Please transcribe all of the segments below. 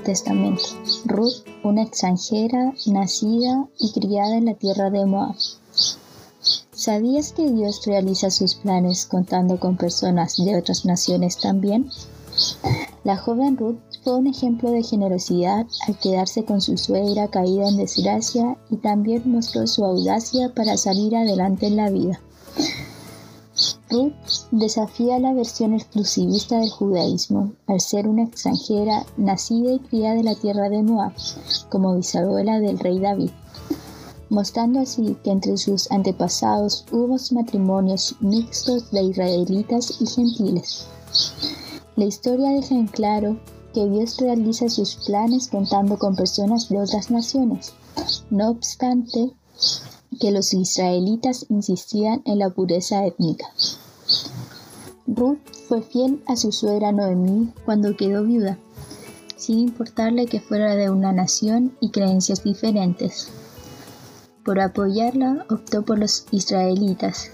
Testamento. Ruth, una extranjera nacida y criada en la tierra de Moab. ¿Sabías que Dios realiza sus planes contando con personas de otras naciones también? La joven Ruth fue un ejemplo de generosidad al quedarse con su suegra caída en desgracia y también mostró su audacia para salir adelante en la vida. Ruth desafía la versión exclusivista del judaísmo al ser una extranjera nacida y criada en la tierra de Moab, como bisabuela del rey David mostrando así que entre sus antepasados hubo matrimonios mixtos de israelitas y gentiles. La historia deja en claro que Dios realiza sus planes contando con personas de otras naciones, no obstante que los israelitas insistían en la pureza étnica. Ruth fue fiel a su suegra Noemí cuando quedó viuda, sin importarle que fuera de una nación y creencias diferentes. Por apoyarla optó por los israelitas,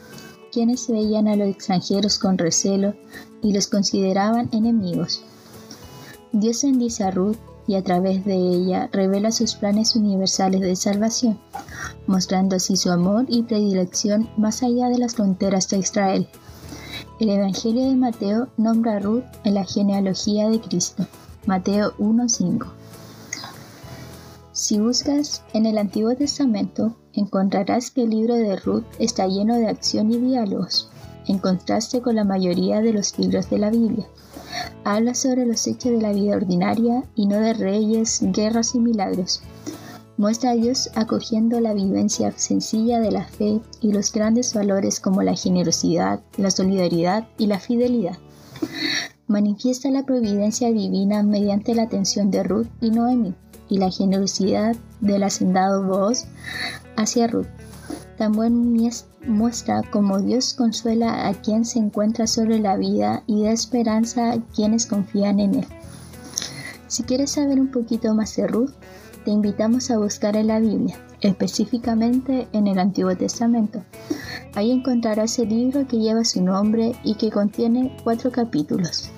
quienes veían a los extranjeros con recelo y los consideraban enemigos. Dios bendice a Ruth y a través de ella revela sus planes universales de salvación, mostrando así su amor y predilección más allá de las fronteras de Israel. El Evangelio de Mateo nombra a Ruth en la genealogía de Cristo. Mateo 1.5 si buscas en el Antiguo Testamento, encontrarás que el libro de Ruth está lleno de acción y diálogos, en contraste con la mayoría de los libros de la Biblia. Habla sobre los hechos de la vida ordinaria y no de reyes, guerras y milagros. Muestra a Dios acogiendo la vivencia sencilla de la fe y los grandes valores como la generosidad, la solidaridad y la fidelidad. Manifiesta la providencia divina mediante la atención de Ruth y Noemi y la generosidad del hacendado voz hacia Ruth. También muestra cómo Dios consuela a quien se encuentra sobre la vida y da esperanza a quienes confían en Él. Si quieres saber un poquito más de Ruth, te invitamos a buscar en la Biblia, específicamente en el Antiguo Testamento. Ahí encontrarás el libro que lleva su nombre y que contiene cuatro capítulos.